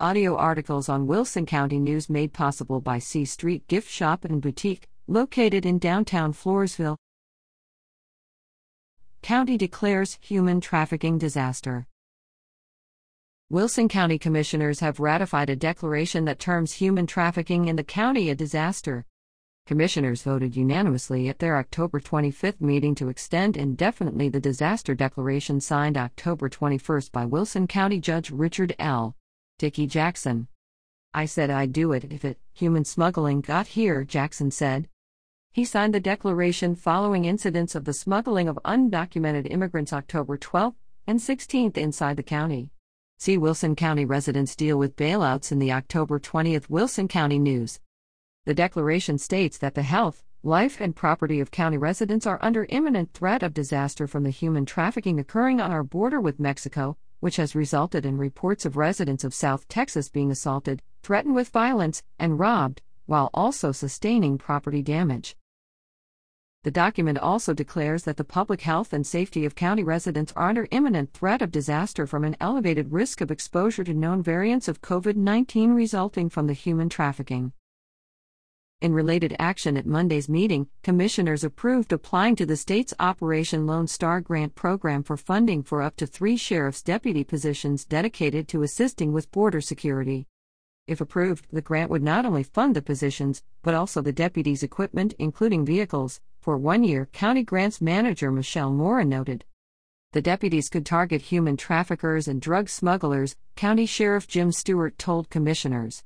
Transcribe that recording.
Audio articles on Wilson County News made possible by C Street Gift Shop and Boutique, located in downtown Floresville. County declares human trafficking disaster. Wilson County Commissioners have ratified a declaration that terms human trafficking in the county a disaster. Commissioners voted unanimously at their October 25 meeting to extend indefinitely the disaster declaration signed October 21 by Wilson County Judge Richard L. Dickey Jackson. I said I'd do it if it, human smuggling, got here, Jackson said. He signed the declaration following incidents of the smuggling of undocumented immigrants October 12 and 16th inside the county. See Wilson County residents deal with bailouts in the October 20 Wilson County News. The declaration states that the health, life, and property of county residents are under imminent threat of disaster from the human trafficking occurring on our border with Mexico, which has resulted in reports of residents of South Texas being assaulted, threatened with violence, and robbed, while also sustaining property damage. The document also declares that the public health and safety of county residents are under imminent threat of disaster from an elevated risk of exposure to known variants of COVID 19 resulting from the human trafficking. In related action at Monday's meeting, commissioners approved applying to the state's Operation Lone Star Grant program for funding for up to three sheriff's deputy positions dedicated to assisting with border security. If approved, the grant would not only fund the positions, but also the deputies' equipment, including vehicles, for one year, County Grants Manager Michelle Mora noted. The deputies could target human traffickers and drug smugglers, County Sheriff Jim Stewart told commissioners.